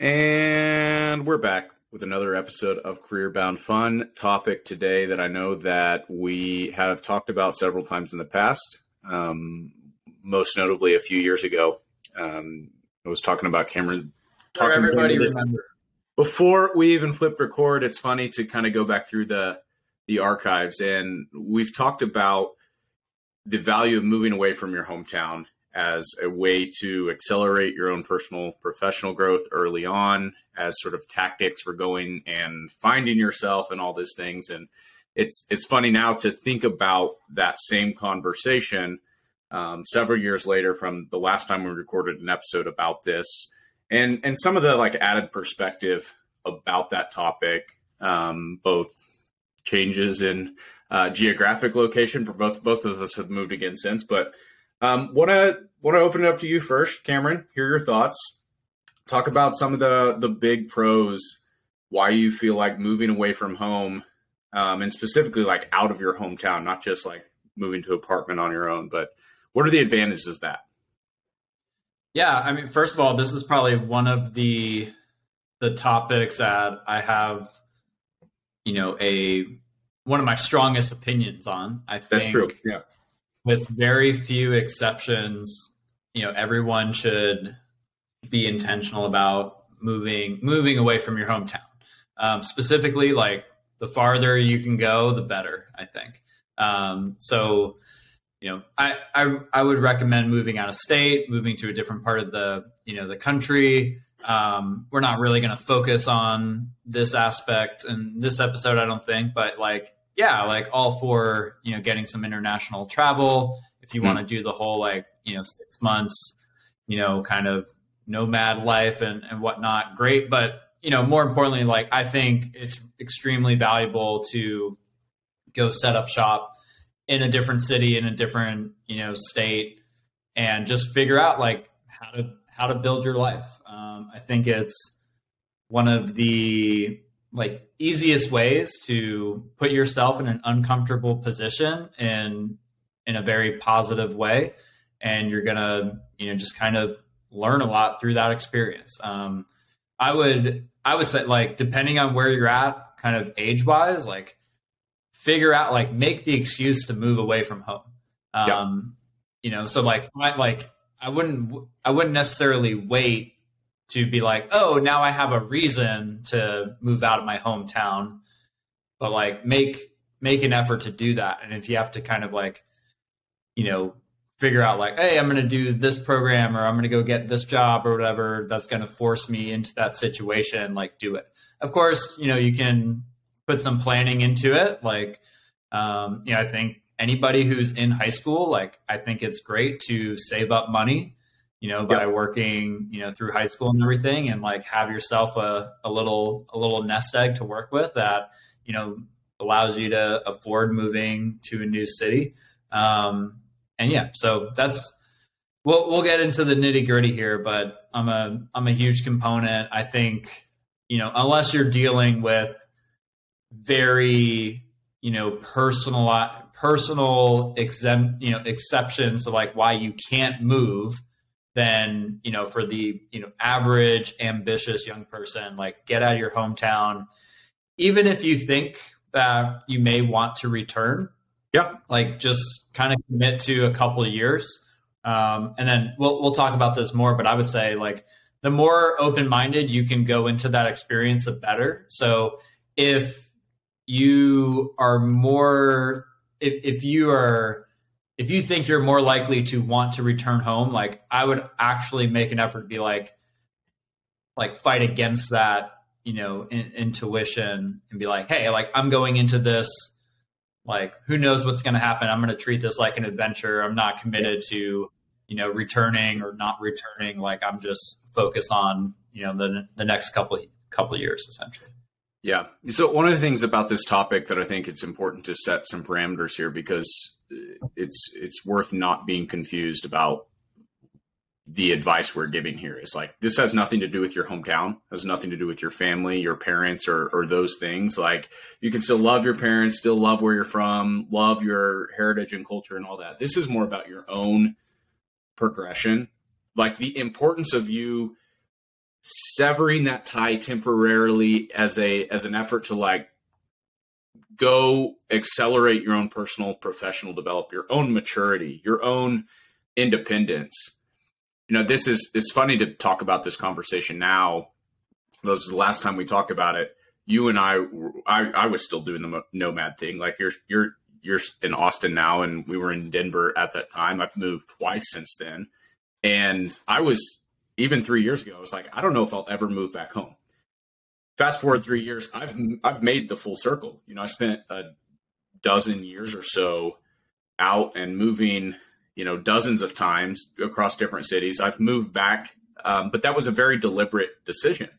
And we're back with another episode of Career Bound Fun. Topic today that I know that we have talked about several times in the past. Um, most notably, a few years ago, um, I was talking about Cameron. Talking everybody remember. Before we even flipped record, it's funny to kind of go back through the the archives, and we've talked about the value of moving away from your hometown as a way to accelerate your own personal professional growth early on as sort of tactics for going and finding yourself and all these things. And it's it's funny now to think about that same conversation um, several years later from the last time we recorded an episode about this and and some of the like added perspective about that topic um, both changes in uh, geographic location for both both of us have moved again since but um, want to want to open it up to you first, Cameron. Hear your thoughts. Talk about some of the the big pros. Why you feel like moving away from home, um, and specifically like out of your hometown, not just like moving to an apartment on your own, but what are the advantages of that? Yeah, I mean, first of all, this is probably one of the the topics that I have, you know, a one of my strongest opinions on. I think that's true. Yeah, with very few exceptions, you know, everyone should be intentional about moving moving away from your hometown. Um, specifically, like the farther you can go, the better. I think. Um, so, you know, I, I I would recommend moving out of state, moving to a different part of the you know the country. Um, we're not really going to focus on this aspect in this episode, I don't think, but like yeah, like all for you know getting some international travel. If you mm-hmm. want to do the whole like you know six months, you know, kind of nomad life and and whatnot, great. But you know, more importantly, like I think it's extremely valuable to go set up shop in a different city in a different you know state and just figure out like how to how to build your life. Um, I think it's one of the like easiest ways to put yourself in an uncomfortable position in in a very positive way. And you're gonna you know just kind of learn a lot through that experience. Um, i would i would say like depending on where you're at kind of age wise like figure out like make the excuse to move away from home. Um, yeah. you know so like like i wouldn't i wouldn't necessarily wait to be like, oh, now I have a reason to move out of my hometown. But like make make an effort to do that. And if you have to kind of like, you know, figure out like, hey, I'm gonna do this program or I'm gonna go get this job or whatever that's gonna force me into that situation, like do it. Of course, you know, you can put some planning into it. Like um, you know, I think anybody who's in high school, like I think it's great to save up money you know, by yep. working, you know, through high school and everything and like have yourself a, a little a little nest egg to work with that, you know, allows you to afford moving to a new city. Um, and yeah, so that's we'll we'll get into the nitty gritty here, but I'm a I'm a huge component. I think, you know, unless you're dealing with very, you know, personal personal exempt, you know, exceptions to like why you can't move than you know for the you know average ambitious young person like get out of your hometown. Even if you think that you may want to return yeah. like just kind of commit to a couple of years. Um, and then we'll we'll talk about this more but i would say like the more open-minded you can go into that experience the better. So if you are more if, if you are if you think you're more likely to want to return home, like I would actually make an effort to be like, like fight against that, you know, in, intuition and be like, hey, like I'm going into this, like who knows what's going to happen. I'm going to treat this like an adventure. I'm not committed to, you know, returning or not returning. Like I'm just focused on, you know, the the next couple couple years essentially. Yeah. So one of the things about this topic that I think it's important to set some parameters here because it's it's worth not being confused about the advice we're giving here. Is like this has nothing to do with your hometown has nothing to do with your family your parents or or those things. Like you can still love your parents still love where you're from love your heritage and culture and all that. This is more about your own progression. Like the importance of you severing that tie temporarily as a as an effort to like go accelerate your own personal professional develop your own maturity your own independence you know this is it's funny to talk about this conversation now this is the last time we talked about it you and I, I, I was still doing the nomad thing. Like you're, you're, you're in Austin now, and we were in Denver at that time. I've moved twice since then, and I was even three years ago. I was like, I don't know if I'll ever move back home. Fast forward three years, I've I've made the full circle. You know, I spent a dozen years or so out and moving. You know, dozens of times across different cities. I've moved back, um, but that was a very deliberate decision.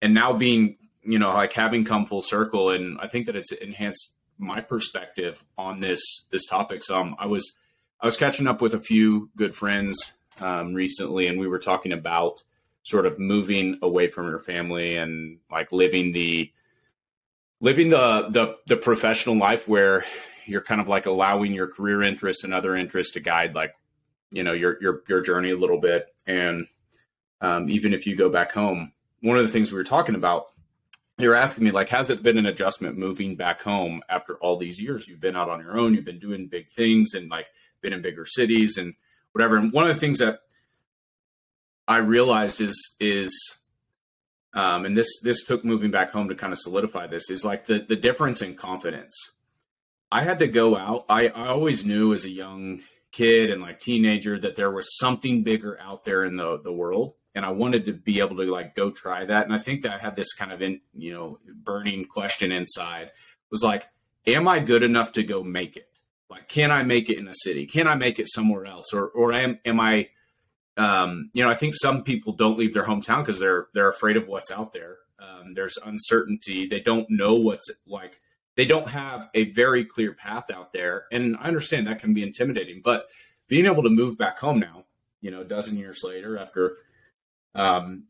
And now being you know, like having come full circle, and I think that it's enhanced my perspective on this this topic. So um, I was I was catching up with a few good friends um, recently, and we were talking about sort of moving away from your family and like living the living the the the professional life where you're kind of like allowing your career interests and other interests to guide like you know your your your journey a little bit. And um, even if you go back home one of the things we were talking about you're asking me like has it been an adjustment moving back home after all these years? You've been out on your own you've been doing big things and like been in bigger cities and whatever. And one of the things that i realized is is um, and this this took moving back home to kind of solidify this is like the the difference in confidence i had to go out i i always knew as a young kid and like teenager that there was something bigger out there in the the world and I wanted to be able to like go try that. And I think that I had this kind of in you know burning question inside was like, am I good enough to go make it? Like, can I make it in a city? Can I make it somewhere else? Or or am am I um, you know, I think some people don't leave their hometown because they're they're afraid of what's out there. Um, there's uncertainty. They don't know what's like. They don't have a very clear path out there, and I understand that can be intimidating. But being able to move back home now, you know, a dozen years later, after um,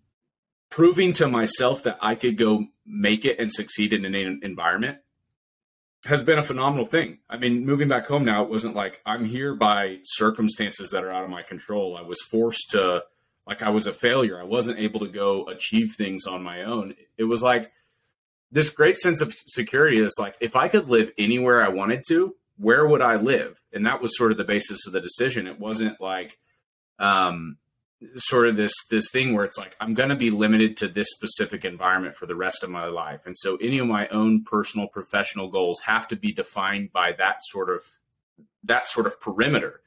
proving to myself that I could go make it and succeed in an environment has been a phenomenal thing. I mean, moving back home now, it wasn't like I'm here by circumstances that are out of my control. I was forced to, like, I was a failure. I wasn't able to go achieve things on my own. It was like this great sense of security is like, if I could live anywhere I wanted to, where would I live? And that was sort of the basis of the decision. It wasn't like, um, sort of this this thing where it's like I'm going to be limited to this specific environment for the rest of my life, and so any of my own personal professional goals have to be defined by that sort of that sort of perimeter.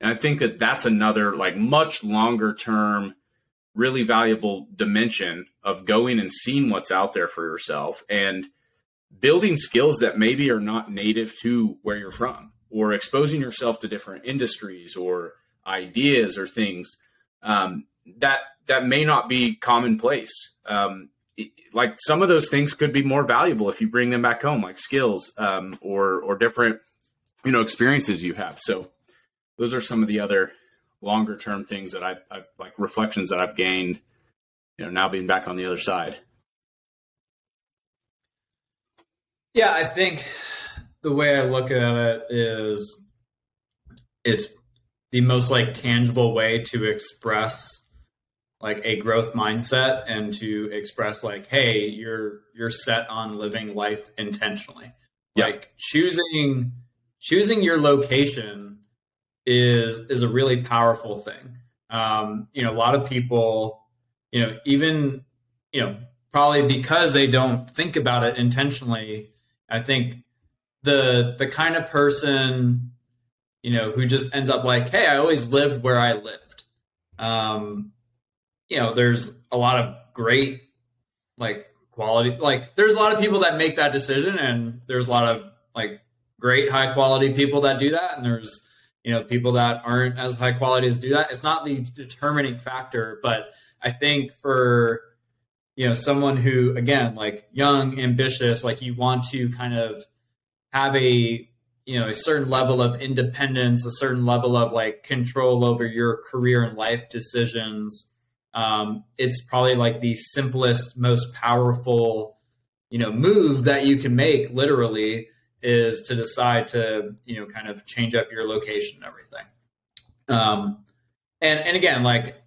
And I think that that's another like much longer term, really valuable dimension of going and seeing what's out there for yourself and building skills that maybe are not native to where you're from, or exposing yourself to different industries or ideas or things um, that that may not be commonplace. Um, it, like some of those things could be more valuable if you bring them back home, like skills um, or or different you know experiences you have. So those are some of the other longer term things that I, I like reflections that I've gained. You know, now being back on the other side. Yeah, I think the way I look at it is it's the most like tangible way to express like a growth mindset and to express like hey you're you're set on living life intentionally. Like choosing choosing your location is is a really powerful thing. Um you know a lot of people you know even you know probably because they don't think about it intentionally i think the the kind of person you know, who just ends up like, hey, I always lived where I lived. Um, you know, there's a lot of great like quality like there's a lot of people that make that decision and there's a lot of like great high quality people that do that and there's you know people that aren't as high quality as do that it's not the determining factor but i think for you know someone who again like young ambitious like you want to kind of have a you know a certain level of independence a certain level of like control over your career and life decisions um, it's probably like the simplest most powerful you know move that you can make literally is to decide to you know kind of change up your location and everything um and and again like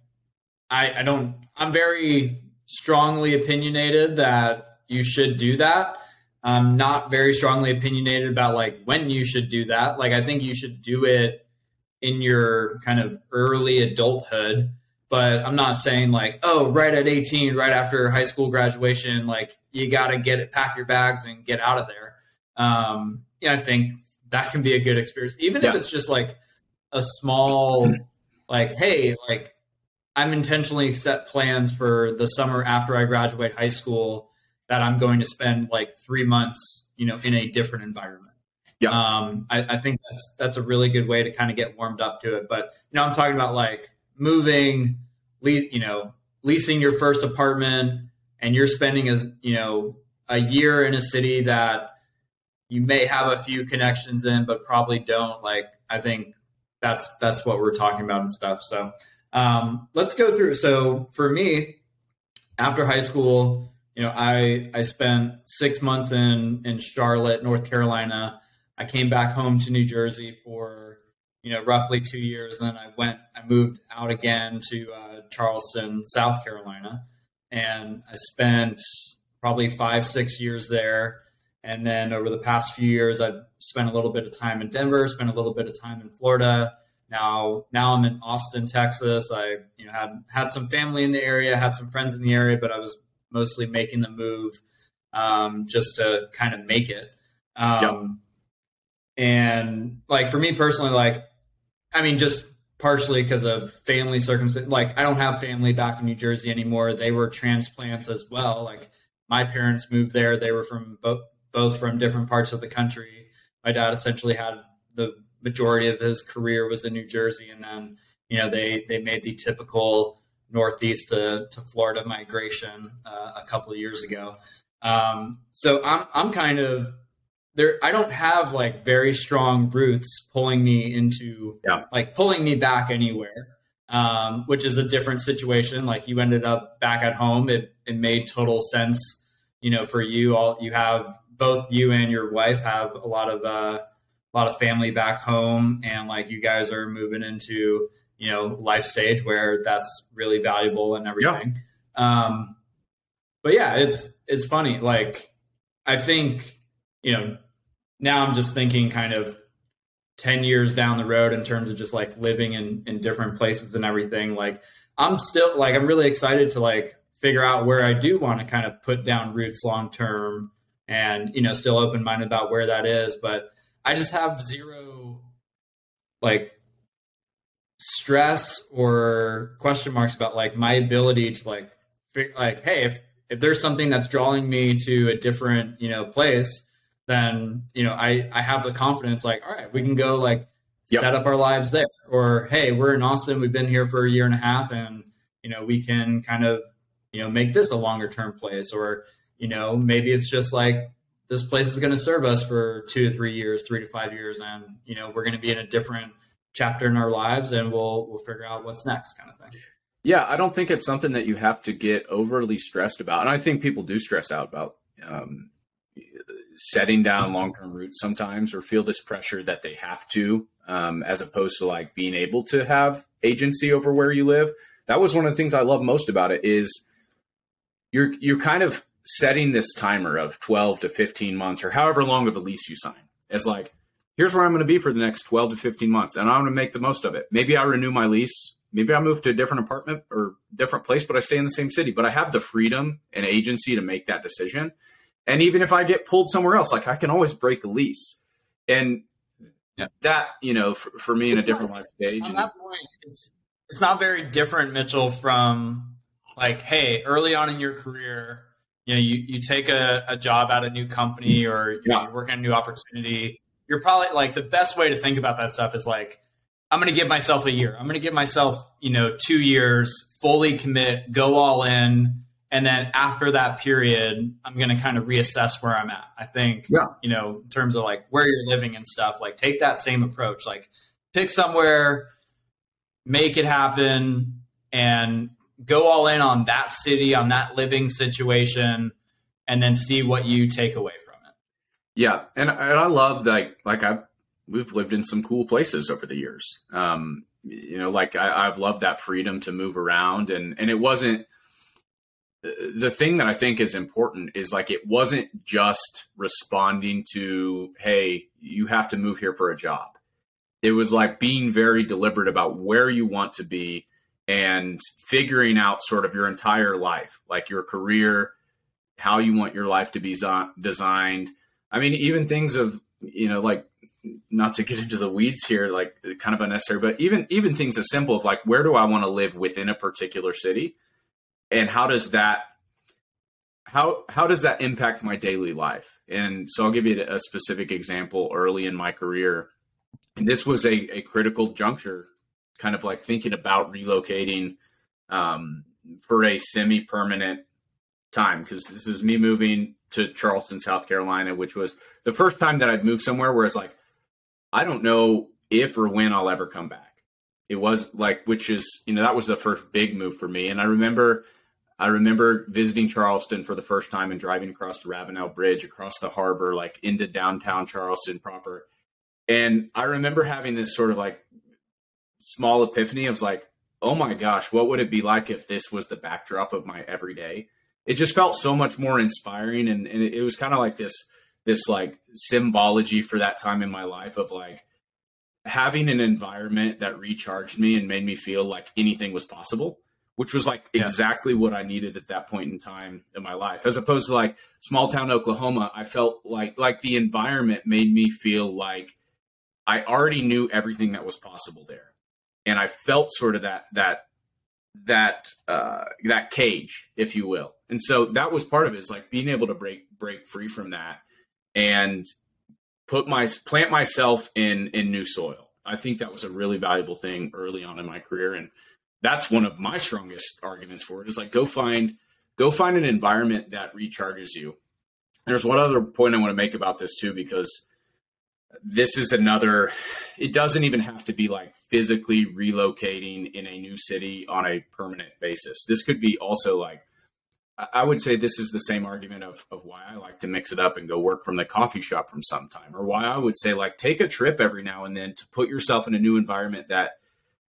i i don't i'm very strongly opinionated that you should do that. I'm not very strongly opinionated about like when you should do that. Like I think you should do it in your kind of early adulthood, but I'm not saying like, oh, right at 18, right after high school graduation, like you got to get it, pack your bags and get out of there. Um, yeah, I think that can be a good experience, even yeah. if it's just like a small, like, hey, like I'm intentionally set plans for the summer after I graduate high school that I'm going to spend like three months, you know, in a different environment. Yeah. Um, I, I, think that's that's a really good way to kind of get warmed up to it. But you know, I'm talking about like moving, lease, you know, leasing your first apartment, and you're spending as you know a year in a city that you may have a few connections in, but probably don't. Like, I think that's that's what we're talking about and stuff. So um, let's go through. So for me, after high school, you know, I I spent six months in in Charlotte, North Carolina. I came back home to New Jersey for you know roughly two years. Then I went, I moved out again to uh, Charleston, South Carolina, and I spent probably five six years there. And then over the past few years, I've spent a little bit of time in Denver, spent a little bit of time in Florida. Now, now I'm in Austin, Texas. I you know had had some family in the area, had some friends in the area, but I was mostly making the move um, just to kind of make it. Um, yep. And like for me personally, like I mean, just partially because of family circumstances. Like I don't have family back in New Jersey anymore. They were transplants as well. Like my parents moved there. They were from both both from different parts of the country. My dad essentially had the majority of his career was in New Jersey, and then you know they they made the typical northeast to, to Florida migration uh, a couple of years ago. Um, so I'm I'm kind of there. I don't have like very strong roots pulling me into yeah. like pulling me back anywhere, um, which is a different situation. Like you ended up back at home. It it made total sense. You know, for you all, you have both you and your wife have a lot of uh, a lot of family back home, and like you guys are moving into you know life stage where that's really valuable and everything. Yeah. Um, but yeah, it's it's funny. Like I think you know now I'm just thinking kind of 10 years down the road in terms of just like living in, in different places and everything. Like I'm still like, I'm really excited to like figure out where I do want to kind of put down roots long term and, you know, still open minded about where that is. But I just have zero like stress or question marks about like my ability to like like hey if if there's something that's drawing me to a different you know place then you know i i have the confidence like all right we can go like yep. set up our lives there or hey we're in austin we've been here for a year and a half and you know we can kind of you know make this a longer term place or you know maybe it's just like this place is going to serve us for two to three years three to five years and you know we're going to be in a different chapter in our lives and we'll we'll figure out what's next kind of thing. Yeah, I don't think it's something that you have to get overly stressed about. And I think people do stress out about um, setting down long term roots sometimes or feel this pressure that they have to, um, as opposed to like being able to have agency over where you live. That was one of the things I love most about it is you're you're kind of setting this timer of 12 to 15 months or however long of a lease you sign as like here's where I'm going to be for the next 12 to 15 months, and I'm going to make the most of it. Maybe I renew my lease. Maybe I move to a different apartment or different place, but I stay in the same city. But I have the freedom and agency to make that decision. And even if I get pulled somewhere else, like I can always break a lease. And yeah. that, you know, for, for me in a different life stage. On that point, it's, it's not very different, Mitchell, from like, hey, early on in your career, you know, you, you take a, a job at a new company or yeah. you're working a new opportunity you're probably like the best way to think about that stuff is like I'm going to give myself a year. I'm going to give myself, you know, 2 years, fully commit, go all in, and then after that period, I'm going to kind of reassess where I'm at. I think, yeah. you know, in terms of like where you're living and stuff, like take that same approach. Like pick somewhere, make it happen and go all in on that city, on that living situation and then see what you take away yeah, and, and I love like like I we've lived in some cool places over the years. Um, you know, like I, I've loved that freedom to move around, and and it wasn't the thing that I think is important is like it wasn't just responding to, hey, you have to move here for a job. It was like being very deliberate about where you want to be and figuring out sort of your entire life, like your career, how you want your life to be designed. I mean, even things of, you know, like not to get into the weeds here, like kind of unnecessary, but even even things as simple of like where do I want to live within a particular city? and how does that how how does that impact my daily life? And so I'll give you a specific example early in my career. And this was a, a critical juncture, kind of like thinking about relocating um, for a semi permanent time, because this is me moving to Charleston, South Carolina, which was the first time that I'd moved somewhere where it's like, I don't know if or when I'll ever come back. It was like, which is, you know, that was the first big move for me. And I remember I remember visiting Charleston for the first time and driving across the Ravenel Bridge, across the harbor, like into downtown Charleston proper. And I remember having this sort of like small epiphany of like, oh my gosh, what would it be like if this was the backdrop of my everyday? It just felt so much more inspiring. And, and it was kind of like this, this like symbology for that time in my life of like having an environment that recharged me and made me feel like anything was possible which was like yeah. exactly what I needed at that point in time in my life. As opposed to like small town Oklahoma, I felt like like the environment made me feel like I already knew everything that was possible there. And I felt sort of that that that uh that cage, if you will. And so that was part of it is like being able to break break free from that and put my plant myself in in new soil. I think that was a really valuable thing early on in my career. And that's one of my strongest arguments for it is like go find go find an environment that recharges you. There's one other point i want to make about this too because this is another it doesn't even have to be like physically relocating in a new city on a permanent basis. This could be also like i would say this is the same argument of, of why i like to mix it up and go work from the coffee shop from some time or why i would say like take a trip every now and then to put yourself in a new environment that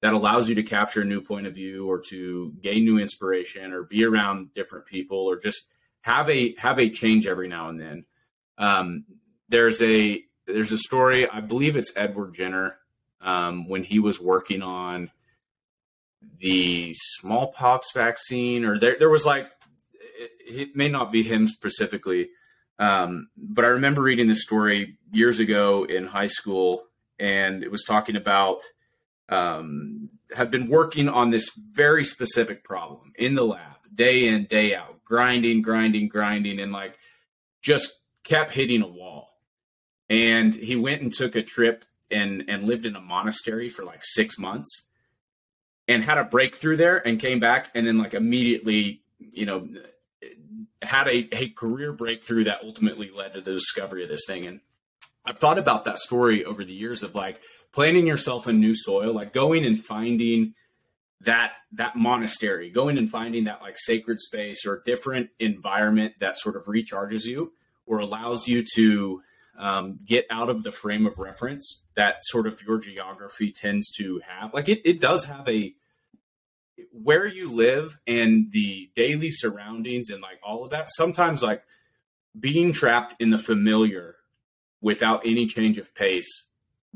that allows you to capture a new point of view or to gain new inspiration or be around different people or just have a have a change every now and then. Um, there's a there's a story I believe it's Edward Jenner um, when he was working on the smallpox vaccine or there there was like it, may not be him specifically um, but I remember reading this story years ago in high school and it was talking about um, have been working on this very specific problem in the lab, day in, day out, grinding, grinding, grinding, and like just kept hitting a wall. And he went and took a trip and and lived in a monastery for like six months and had a breakthrough there and came back and then like immediately, you know, had a, a career breakthrough that ultimately led to the discovery of this thing. And I've thought about that story over the years of like planting yourself in new soil, like going and finding that that monastery, going and finding that like sacred space or different environment that sort of recharges you or allows you to um, get out of the frame of reference that sort of your geography tends to have. Like it, it does have a where you live and the daily surroundings and like all of that. Sometimes like being trapped in the familiar without any change of pace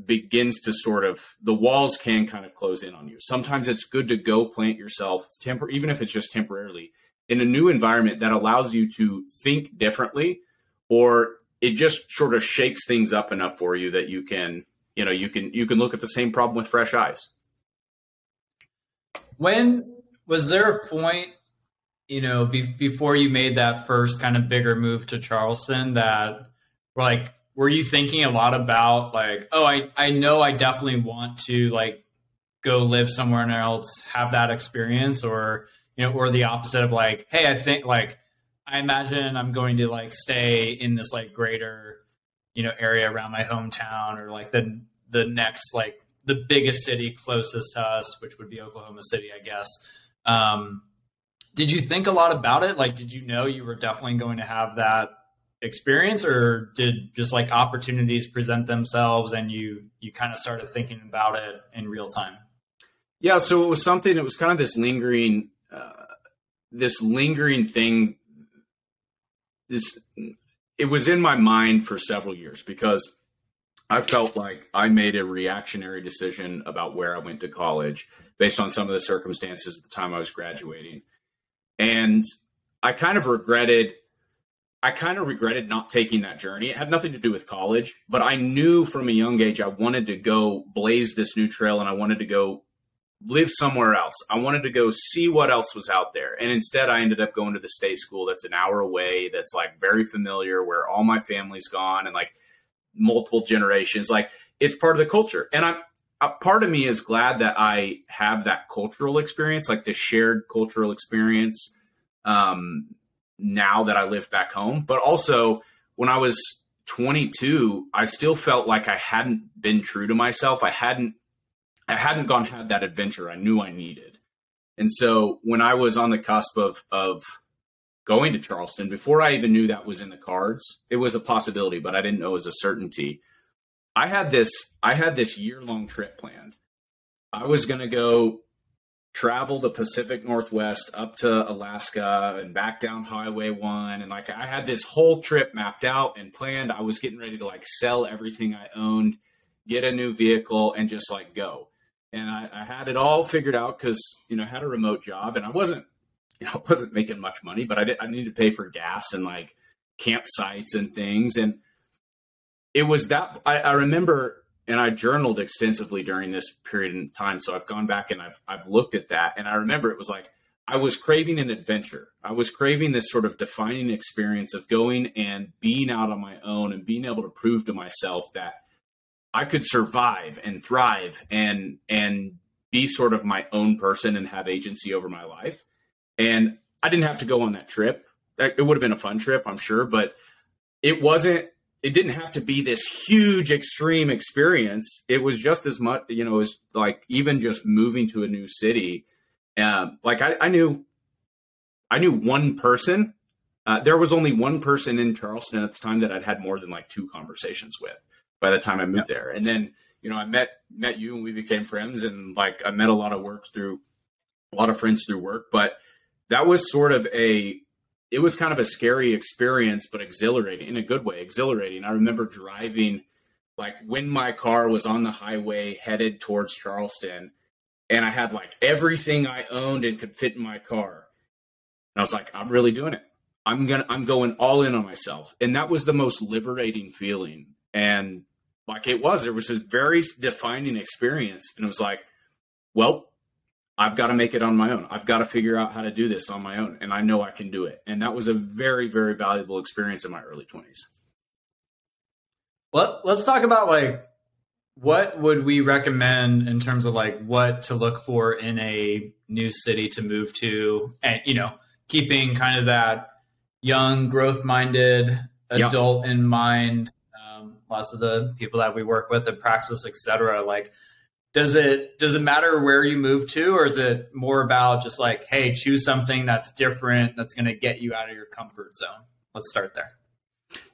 begins to sort of the walls can kind of close in on you. Sometimes it's good to go plant yourself tempor even if it's just temporarily in a new environment that allows you to think differently or it just sort of shakes things up enough for you that you can, you know, you can you can look at the same problem with fresh eyes. When was there a point, you know, be, before you made that first kind of bigger move to Charleston that like were you thinking a lot about like, oh, I, I know I definitely want to like go live somewhere else, have that experience, or you know, or the opposite of like, hey, I think like I imagine I'm going to like stay in this like greater, you know, area around my hometown or like the the next like the biggest city closest to us, which would be Oklahoma City, I guess. Um, did you think a lot about it? Like, did you know you were definitely going to have that experience or did just like opportunities present themselves and you you kind of started thinking about it in real time yeah so it was something that was kind of this lingering uh, this lingering thing. This it was in my mind for several years because I felt like I made a reactionary decision about where I went to college based on some of the circumstances at the time I was graduating. And I kind of regretted I kind of regretted not taking that journey. It had nothing to do with college, but I knew from a young age I wanted to go blaze this new trail and I wanted to go live somewhere else. I wanted to go see what else was out there. And instead, I ended up going to the state school that's an hour away, that's like very familiar, where all my family's gone and like multiple generations. Like it's part of the culture. And I'm, a part of me is glad that I have that cultural experience, like the shared cultural experience. Um, now that I live back home, but also when I was 22, I still felt like I hadn't been true to myself. I hadn't I hadn't gone had that adventure I knew I needed. And so when I was on the cusp of of going to Charleston, before I even knew that was in the cards, it was a possibility, but I didn't know it was a certainty. I had this I had this year long trip planned. I was going to go travel the Pacific Northwest up to Alaska and back down Highway 1 and like I had this whole trip mapped out and planned. I was getting ready to like sell everything I owned, get a new vehicle and just like go and I, I had it all figured out because you know I had a remote job and I wasn't you know wasn't making much money, but I did I needed to pay for gas and like campsites and things, and it was that I, I remember and I journaled extensively during this period in time. So I've gone back and I've I've looked at that, and I remember it was like I was craving an adventure. I was craving this sort of defining experience of going and being out on my own and being able to prove to myself that I could survive and thrive and and be sort of my own person and have agency over my life. And I didn't have to go on that trip. It would have been a fun trip, I'm sure, but it wasn't it didn't have to be this huge extreme experience. It was just as much, you know, as like even just moving to a new city. Um, like I, I knew, I knew one person. Uh, there was only one person in Charleston at the time that I'd had more than like two conversations with by the time I moved there. And then, you know, I met met you and we became friends and like I met a lot of work through a lot of friends through work, but that was sort of a it was kind of a scary experience but exhilarating in a good way, exhilarating. I remember driving like when my car was on the highway headed towards Charleston and I had like everything I owned and could fit in my car. And I was like, I'm really doing it. I'm gonna I'm going all in on myself. And that was the most liberating feeling. And like it was. It was a very defining experience. And it was like, well, I've got to make it on my own. I've got to figure out how to do this on my own. And I know I can do it. And that was a very, very valuable experience in my early 20s. Well, let's talk about like what would we recommend in terms of like what to look for in a new city to move to and you know keeping kind of that young growth minded adult in mind um, lots of the people that we work with at Praxis, et cetera, like does it does it matter where you move to or is it more about just like hey choose something that's different that's going to get you out of your comfort zone? Let's start there.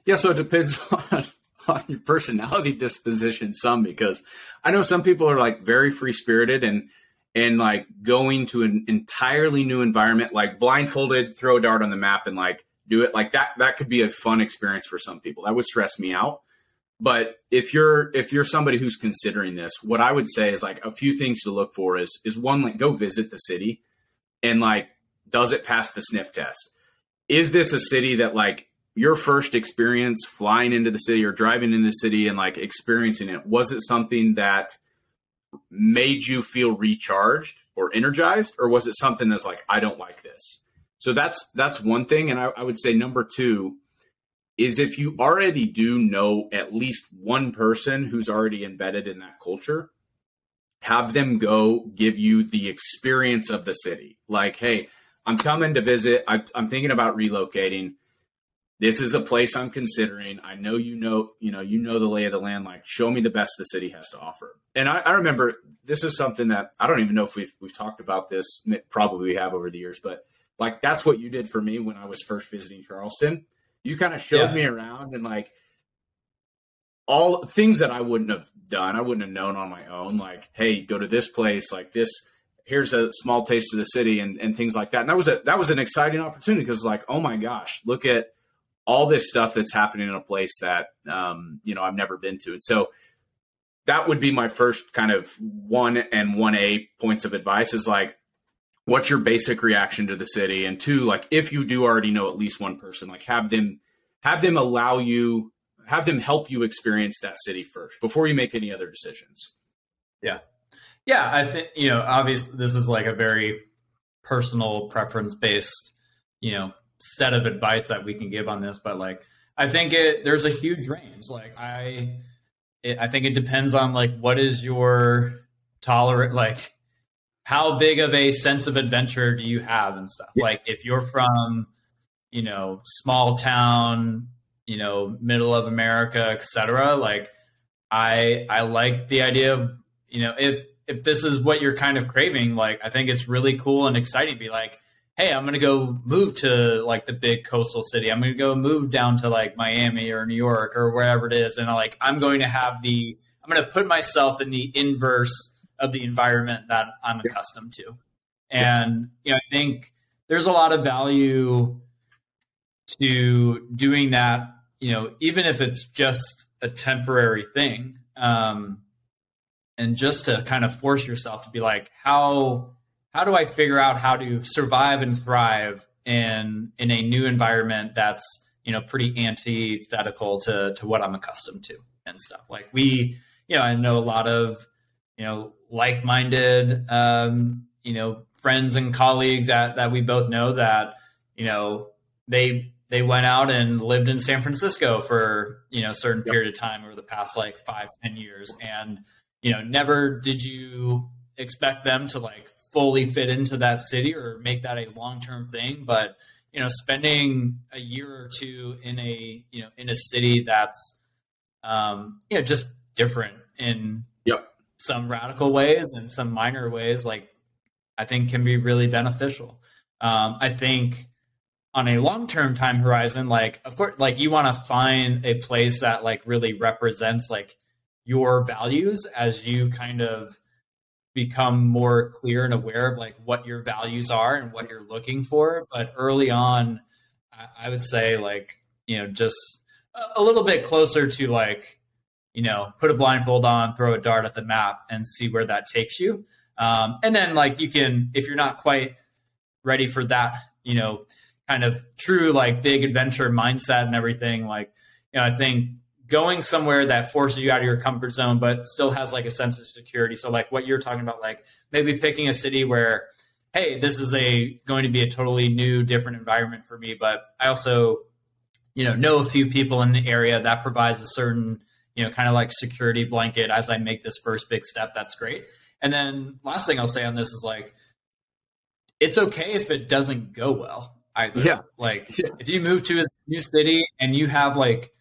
Yeah so it depends on on your personality disposition some because i know some people are like very free spirited and and like going to an entirely new environment like blindfolded throw a dart on the map and like do it. Like that that could be a fun experience for some people. That would stress me out but if you're if you're somebody who's considering this, what I would say is like a few things to look for is is one like go visit the city and like does it pass the sniff test? Is this a city that like your first experience flying into the city or driving in the city and like experiencing it was it something that made you feel recharged or energized or was it something that's like i don't like this so that's that's one thing and I, I would say number two is if you already do know at least one person who's already embedded in that culture, have them go give you the experience of the city. Like, hey, I'm coming to visit. I, am thinking about relocating. This is a place I'm considering. I know you know, you know, you know the lay of the land. Like, show me the best the city has to offer. And I, I remember this is something that I don't even know if we've we've talked about this. Probably we have over the years, but like that's what you did for me when I was first visiting Charleston you kind of showed yeah. me around and like all things that I wouldn't have done, I wouldn't have known on my own. Like, hey, go to this place, like this. here's a small taste of the city and, and things like that. And that was a that was an exciting opportunity because like, oh my gosh, look at all this stuff that's happening in a place that um, you know I've never been to. And so that would be my first kind of one and one A points of advice is like what's your basic reaction to the city? And two, like if you do already know at least one person, like have them have them allow you have them help you experience that city first before you make any other decisions. Yeah. Yeah, I think you know, obviously this is like a very personal preference based, you know, set of advice that we can give on this, but like I think it there's a huge range. Like I it, I think it depends on like what is your tolerant like how big of a sense of adventure do you have and stuff. Yeah. Like if you're from, you know, small town, you know, middle of America, etc. Like I I like the idea of, you know, if if this is what you're kind of craving, like I think it's really cool and exciting to be like, hey, I'm gonna go move to like the big coastal city. I'm gonna go move down to like Miami or New York or wherever it is, and like I'm going to have the I'm gonna put myself in the inverse of the environment that I'm accustomed to. And you know, I think there's a lot of value to doing that, you know, even if it's just a temporary thing. Um, and just to kind of force yourself to be like, how how do I figure out how to survive and thrive in in a new environment that's you know pretty antithetical to to what I'm accustomed to and stuff. Like we, you know, I know a lot of you know like-minded um, you know friends and colleagues that that we both know that you know they they went out and lived in San Francisco for you know a certain yep. period of time over the past like five ten years. And you know never did you expect them to like fully fit into that city or make that a long-term thing. But you know spending a year or two in a you know in a city that's um you know just different in yep some radical ways and some minor ways, like I think can be really beneficial. Um, I think on a long term time horizon, like of course, like you want to find a place that like really represents like your values as you kind of become more clear and aware of like what your values are and what you're looking for. But early on, I, I would say like you know just a, a little bit closer to like you know, put a blindfold on, throw a dart at the map, and see where that takes you. Um, and then, like, you can, if you're not quite ready for that, you know, kind of true, like, big adventure mindset and everything, like, you know, I think going somewhere that forces you out of your comfort zone, but still has like a sense of security. So, like, what you're talking about, like, maybe picking a city where, hey, this is a going to be a totally new, different environment for me, but I also, you know, know a few people in the area that provides a certain you know, kind of like security blanket as I make this first big step. That's great. And then last thing I'll say on this is like, it's okay if it doesn't go well either. Yeah. Like yeah. if you move to a new city and you have like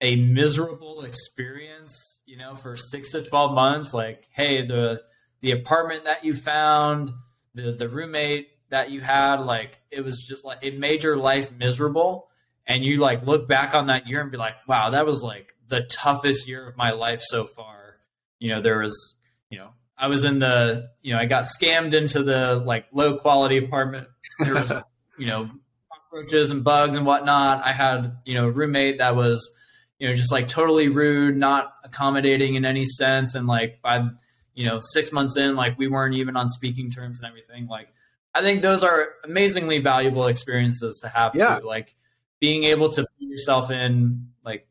a miserable experience, you know, for six to 12 months, like, hey, the, the apartment that you found, the, the roommate that you had, like, it was just like, it made your life miserable. And you like look back on that year and be like, wow, that was like the toughest year of my life so far. You know, there was, you know, I was in the, you know, I got scammed into the like low quality apartment. There was, you know, cockroaches and bugs and whatnot. I had, you know, a roommate that was, you know, just like totally rude, not accommodating in any sense. And like by, you know, six months in, like we weren't even on speaking terms and everything. Like, I think those are amazingly valuable experiences to have. Yeah. Too. Like being able to put yourself in like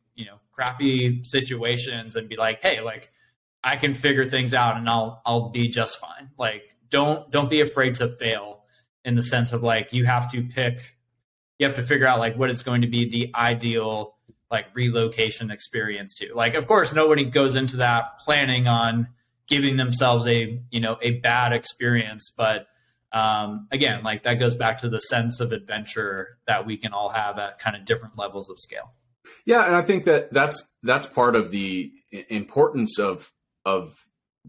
crappy situations and be like, hey, like I can figure things out and I'll I'll be just fine. Like don't don't be afraid to fail in the sense of like you have to pick you have to figure out like what is going to be the ideal like relocation experience to. Like of course nobody goes into that planning on giving themselves a, you know, a bad experience, but um, again, like that goes back to the sense of adventure that we can all have at kind of different levels of scale. Yeah, and I think that that's that's part of the importance of of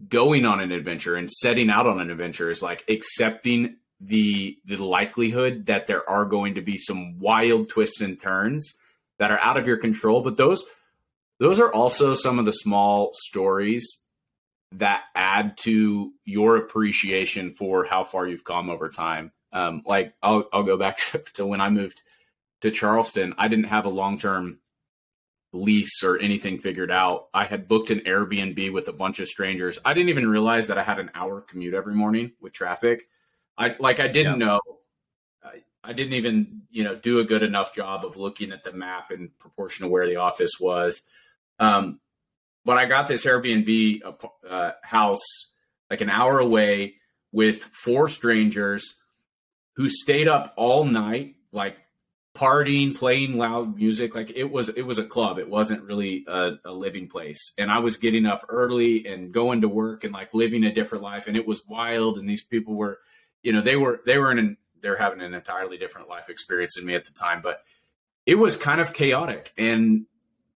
going on an adventure and setting out on an adventure is like accepting the the likelihood that there are going to be some wild twists and turns that are out of your control, but those those are also some of the small stories that add to your appreciation for how far you've come over time. Um, like I'll I'll go back to when I moved to Charleston. I didn't have a long term lease or anything figured out. I had booked an Airbnb with a bunch of strangers. I didn't even realize that I had an hour commute every morning with traffic. I like I didn't yeah. know. I, I didn't even you know do a good enough job of looking at the map in proportion to where the office was. Um, but I got this Airbnb uh, house like an hour away with four strangers who stayed up all night, like partying, playing loud music. Like it was, it was a club. It wasn't really a, a, living place. And I was getting up early and going to work and like living a different life. And it was wild. And these people were, you know, they were, they were in, an, they're having an entirely different life experience than me at the time. But it was kind of chaotic. And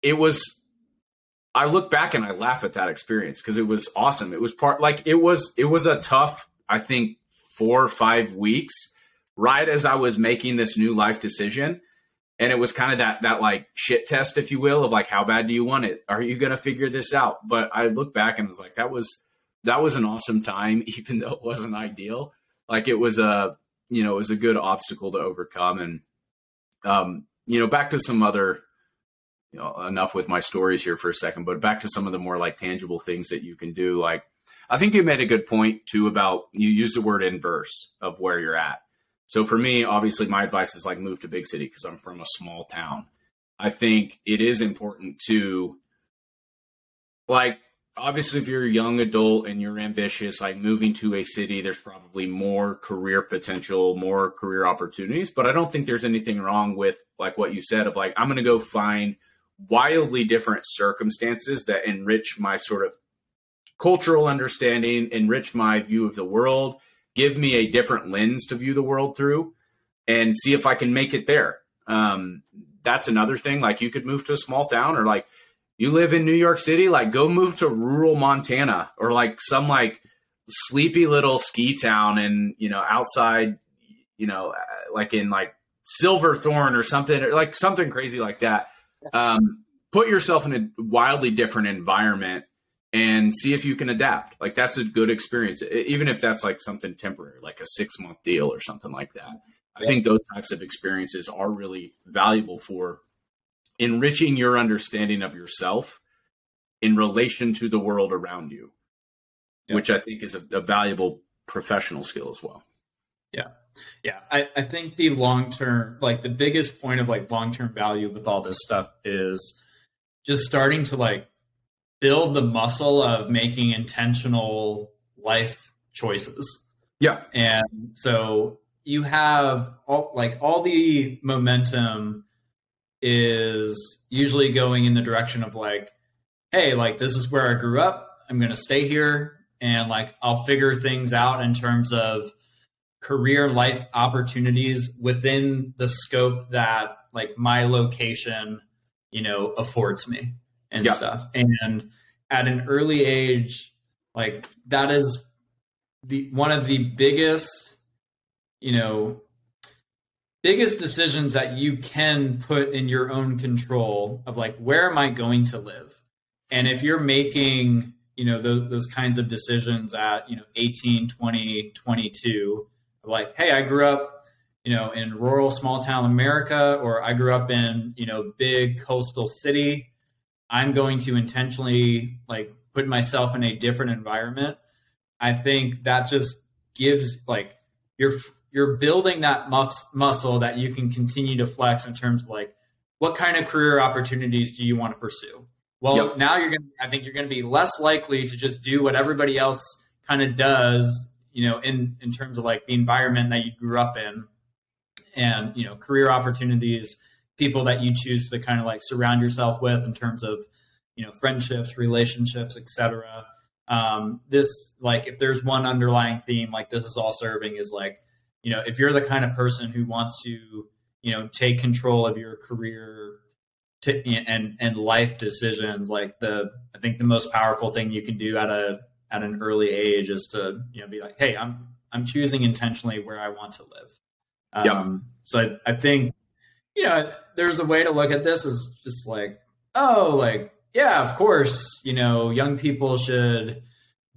it was, I look back and I laugh at that experience because it was awesome. It was part like it was it was a tough, I think, four or five weeks right as I was making this new life decision. And it was kind of that that like shit test, if you will, of like how bad do you want it? Are you gonna figure this out? But I look back and was like, that was that was an awesome time, even though it wasn't ideal. Like it was a you know, it was a good obstacle to overcome. And um, you know, back to some other you know, enough with my stories here for a second, but back to some of the more like tangible things that you can do. Like, I think you made a good point too about you use the word inverse of where you're at. So for me, obviously, my advice is like move to big city because I'm from a small town. I think it is important to like obviously if you're a young adult and you're ambitious like moving to a city there's probably more career potential more career opportunities but i don't think there's anything wrong with like what you said of like i'm going to go find wildly different circumstances that enrich my sort of cultural understanding, enrich my view of the world, give me a different lens to view the world through, and see if I can make it there. Um, that's another thing. Like you could move to a small town, or like you live in New York City, like go move to rural Montana, or like some like sleepy little ski town, and you know outside, you know, like in like Silverthorne or something, or like something crazy like that um, put yourself in a wildly different environment and see if you can adapt. Like that's a good experience, even if that's like something temporary, like a six month deal or something like that. I think those types of experiences are really valuable for enriching your understanding of yourself in relation to the world around you, which I think is a, a valuable professional skill as well. Yeah. Yeah, I, I think the long term, like the biggest point of like long term value with all this stuff is just starting to like build the muscle of making intentional life choices. Yeah. And so you have all like all the momentum is usually going in the direction of like, hey, like this is where I grew up. I'm going to stay here and like I'll figure things out in terms of career life opportunities within the scope that like my location you know affords me and stuff and at an early age like that is the one of the biggest you know biggest decisions that you can put in your own control of like where am i going to live and if you're making you know those, those kinds of decisions at you know 18 20 22 like, hey, I grew up, you know, in rural small town America, or I grew up in, you know, big coastal city. I'm going to intentionally like put myself in a different environment. I think that just gives like you're you're building that mus- muscle that you can continue to flex in terms of like what kind of career opportunities do you want to pursue? Well, yep. now you're going to I think you're going to be less likely to just do what everybody else kind of does you know, in in terms of like the environment that you grew up in, and you know, career opportunities, people that you choose to kind of like surround yourself with in terms of you know friendships, relationships, etc. Um, this like if there's one underlying theme, like this is all serving is like you know if you're the kind of person who wants to you know take control of your career to, and and life decisions like the i think the most powerful thing you can do at a at an early age is to you know be like, hey, I'm I'm choosing intentionally where I want to live. Um, yeah. So I, I think you know there's a way to look at this as just like, oh, like yeah, of course, you know, young people should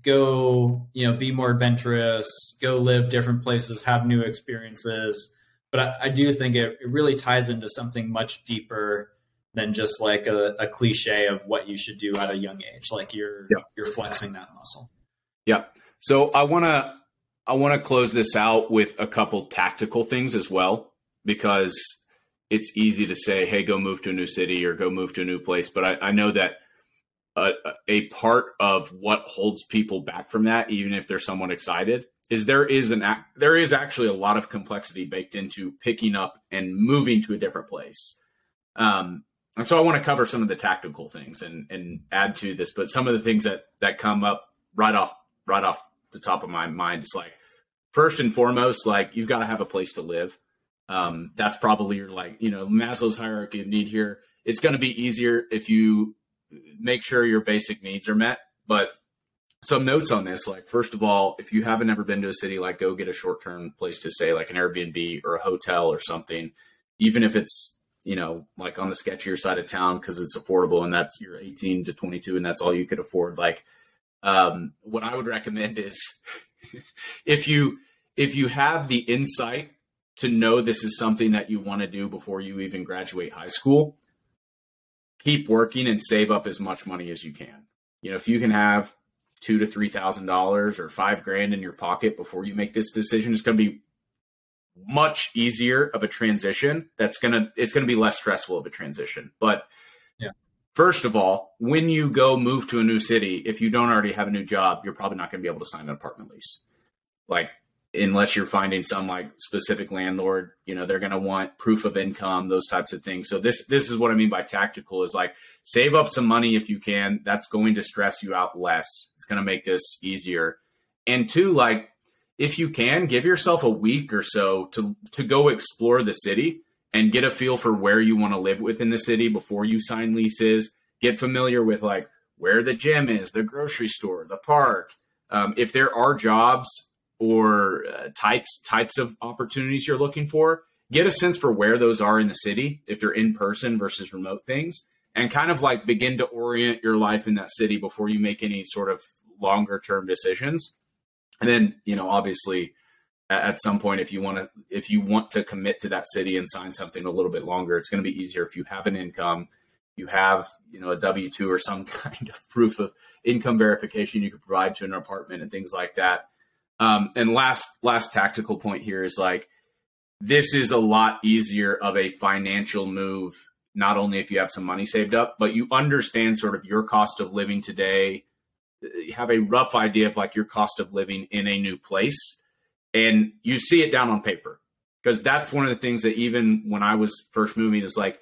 go, you know, be more adventurous, go live different places, have new experiences. But I, I do think it, it really ties into something much deeper than just like a, a, cliche of what you should do at a young age. Like you're yeah. you're flexing that muscle. Yeah. So I want to I want to close this out with a couple tactical things as well because it's easy to say, "Hey, go move to a new city or go move to a new place," but I, I know that a, a part of what holds people back from that, even if they're somewhat excited, is there is an there is actually a lot of complexity baked into picking up and moving to a different place. Um, and so I want to cover some of the tactical things and and add to this, but some of the things that that come up right off right off the top of my mind is like first and foremost, like you've got to have a place to live. Um, that's probably your like you know Maslow's hierarchy of need here. It's going to be easier if you make sure your basic needs are met. But some notes on this, like first of all, if you haven't ever been to a city, like go get a short term place to stay, like an Airbnb or a hotel or something, even if it's you know like on the sketchier side of town because it's affordable and that's you're 18 to 22 and that's all you could afford. Like um, what I would recommend is if you if you have the insight to know this is something that you want to do before you even graduate high school, keep working and save up as much money as you can. You know, if you can have two to three thousand dollars or five grand in your pocket before you make this decision, it's going to be much easier of a transition. That's gonna it's going to be less stressful of a transition. But yeah. First of all, when you go move to a new city, if you don't already have a new job, you're probably not going to be able to sign an apartment lease. Like unless you're finding some like specific landlord, you know, they're going to want proof of income, those types of things. So this this is what I mean by tactical is like save up some money if you can. That's going to stress you out less. It's going to make this easier. And two, like if you can, give yourself a week or so to to go explore the city and get a feel for where you want to live within the city before you sign leases. Get familiar with like where the gym is, the grocery store, the park. Um, if there are jobs or uh, types types of opportunities you're looking for get a sense for where those are in the city if they're in person versus remote things and kind of like begin to orient your life in that city before you make any sort of longer term decisions. And then you know obviously at some point if you want to if you want to commit to that city and sign something a little bit longer it's going to be easier if you have an income you have you know a w2 or some kind of proof of income verification you could provide to an apartment and things like that um, and last last tactical point here is like this is a lot easier of a financial move. Not only if you have some money saved up, but you understand sort of your cost of living today. Have a rough idea of like your cost of living in a new place, and you see it down on paper because that's one of the things that even when I was first moving is like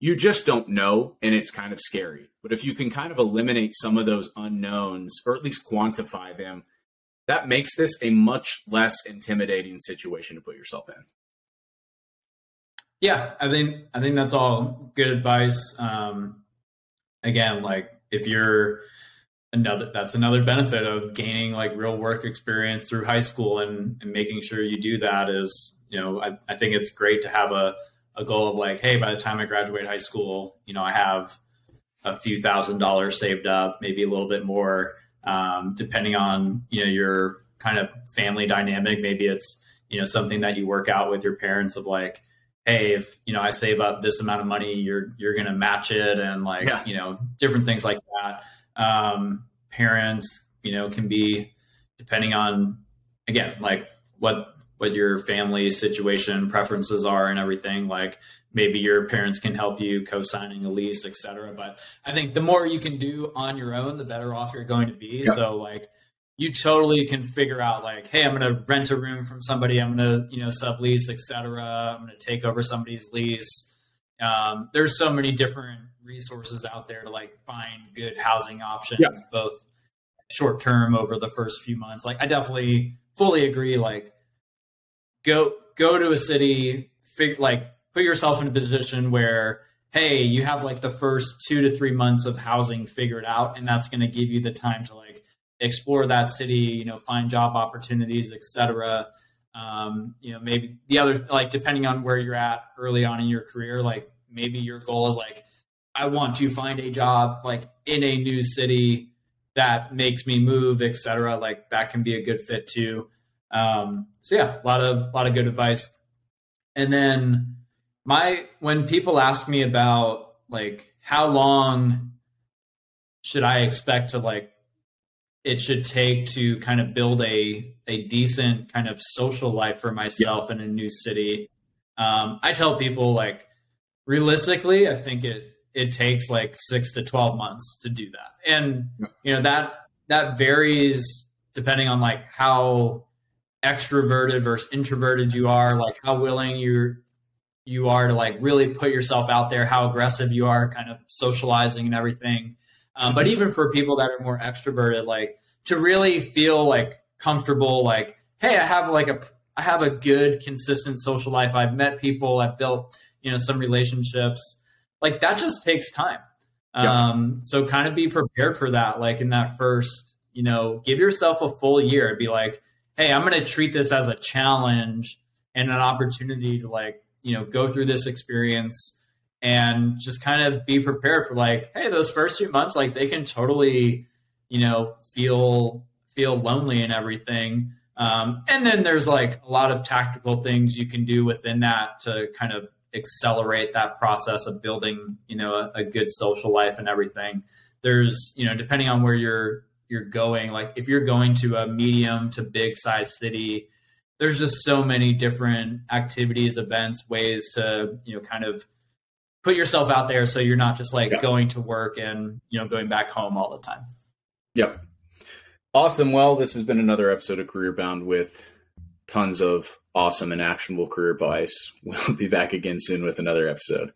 you just don't know and it's kind of scary. But if you can kind of eliminate some of those unknowns or at least quantify them, that makes this a much less intimidating situation to put yourself in. Yeah, I think I think that's all good advice. Um, again, like if you're another that's another benefit of gaining like real work experience through high school and, and making sure you do that is you know I, I think it's great to have a, a goal of like hey by the time i graduate high school you know i have a few thousand dollars saved up maybe a little bit more um, depending on you know your kind of family dynamic. Maybe it's you know something that you work out with your parents of like, hey, if you know I save up this amount of money, you're you're gonna match it, and like yeah. you know different things like that. Um, parents, you know, can be depending on again like what what your family situation preferences are and everything like maybe your parents can help you co-signing a lease etc but i think the more you can do on your own the better off you're going to be. Yep. so like you totally can figure out like hey i'm going to rent a room from somebody. I'm going to you know sublease etc i'm going to take over somebody's lease. Um, there's so many different resources out there to like find good housing options yep. both short term over the first few months. Like i definitely fully agree like go go to a city figure like put yourself in a position where hey you have like the first two to three months of housing figured out and that's going to give you the time to like explore that city you know find job opportunities etc um, you know maybe the other like depending on where you're at early on in your career like maybe your goal is like i want to find a job like in a new city that makes me move, etc. Like that can be a good fit too. Um, so yeah, a lot of a lot of good advice. And then my when people ask me about like how long should I expect to like it should take to kind of build a a decent kind of social life for myself yeah. in a new city. Um, I tell people like realistically, I think it it takes like six to twelve months to do that, and you know that that varies depending on like how extroverted versus introverted you are, like how willing you you are to like really put yourself out there, how aggressive you are, kind of socializing and everything. Um, but even for people that are more extroverted, like to really feel like comfortable, like, hey, I have like a I have a good, consistent social life. I've met people, I've built, you know, some relationships. Like that just takes time. Um, so kind of be prepared for that. Like in that first, you know, give yourself a full year. Be like, hey, I'm going to treat this as a challenge and an opportunity to like, you know, go through this experience and just kind of be prepared for like, hey, those first few months, like they can totally, you know, feel feel lonely and everything. Um, and then there's like a lot of tactical things you can do within that to kind of accelerate that process of building, you know, a, a good social life and everything. There's, you know, depending on where you're you're going, like if you're going to a medium to big size city, there's just so many different activities, events, ways to, you know, kind of put yourself out there so you're not just like yeah. going to work and, you know, going back home all the time. Yep. Awesome. Well, this has been another episode of Career Bound with tons of awesome and actionable career advice. We'll be back again soon with another episode.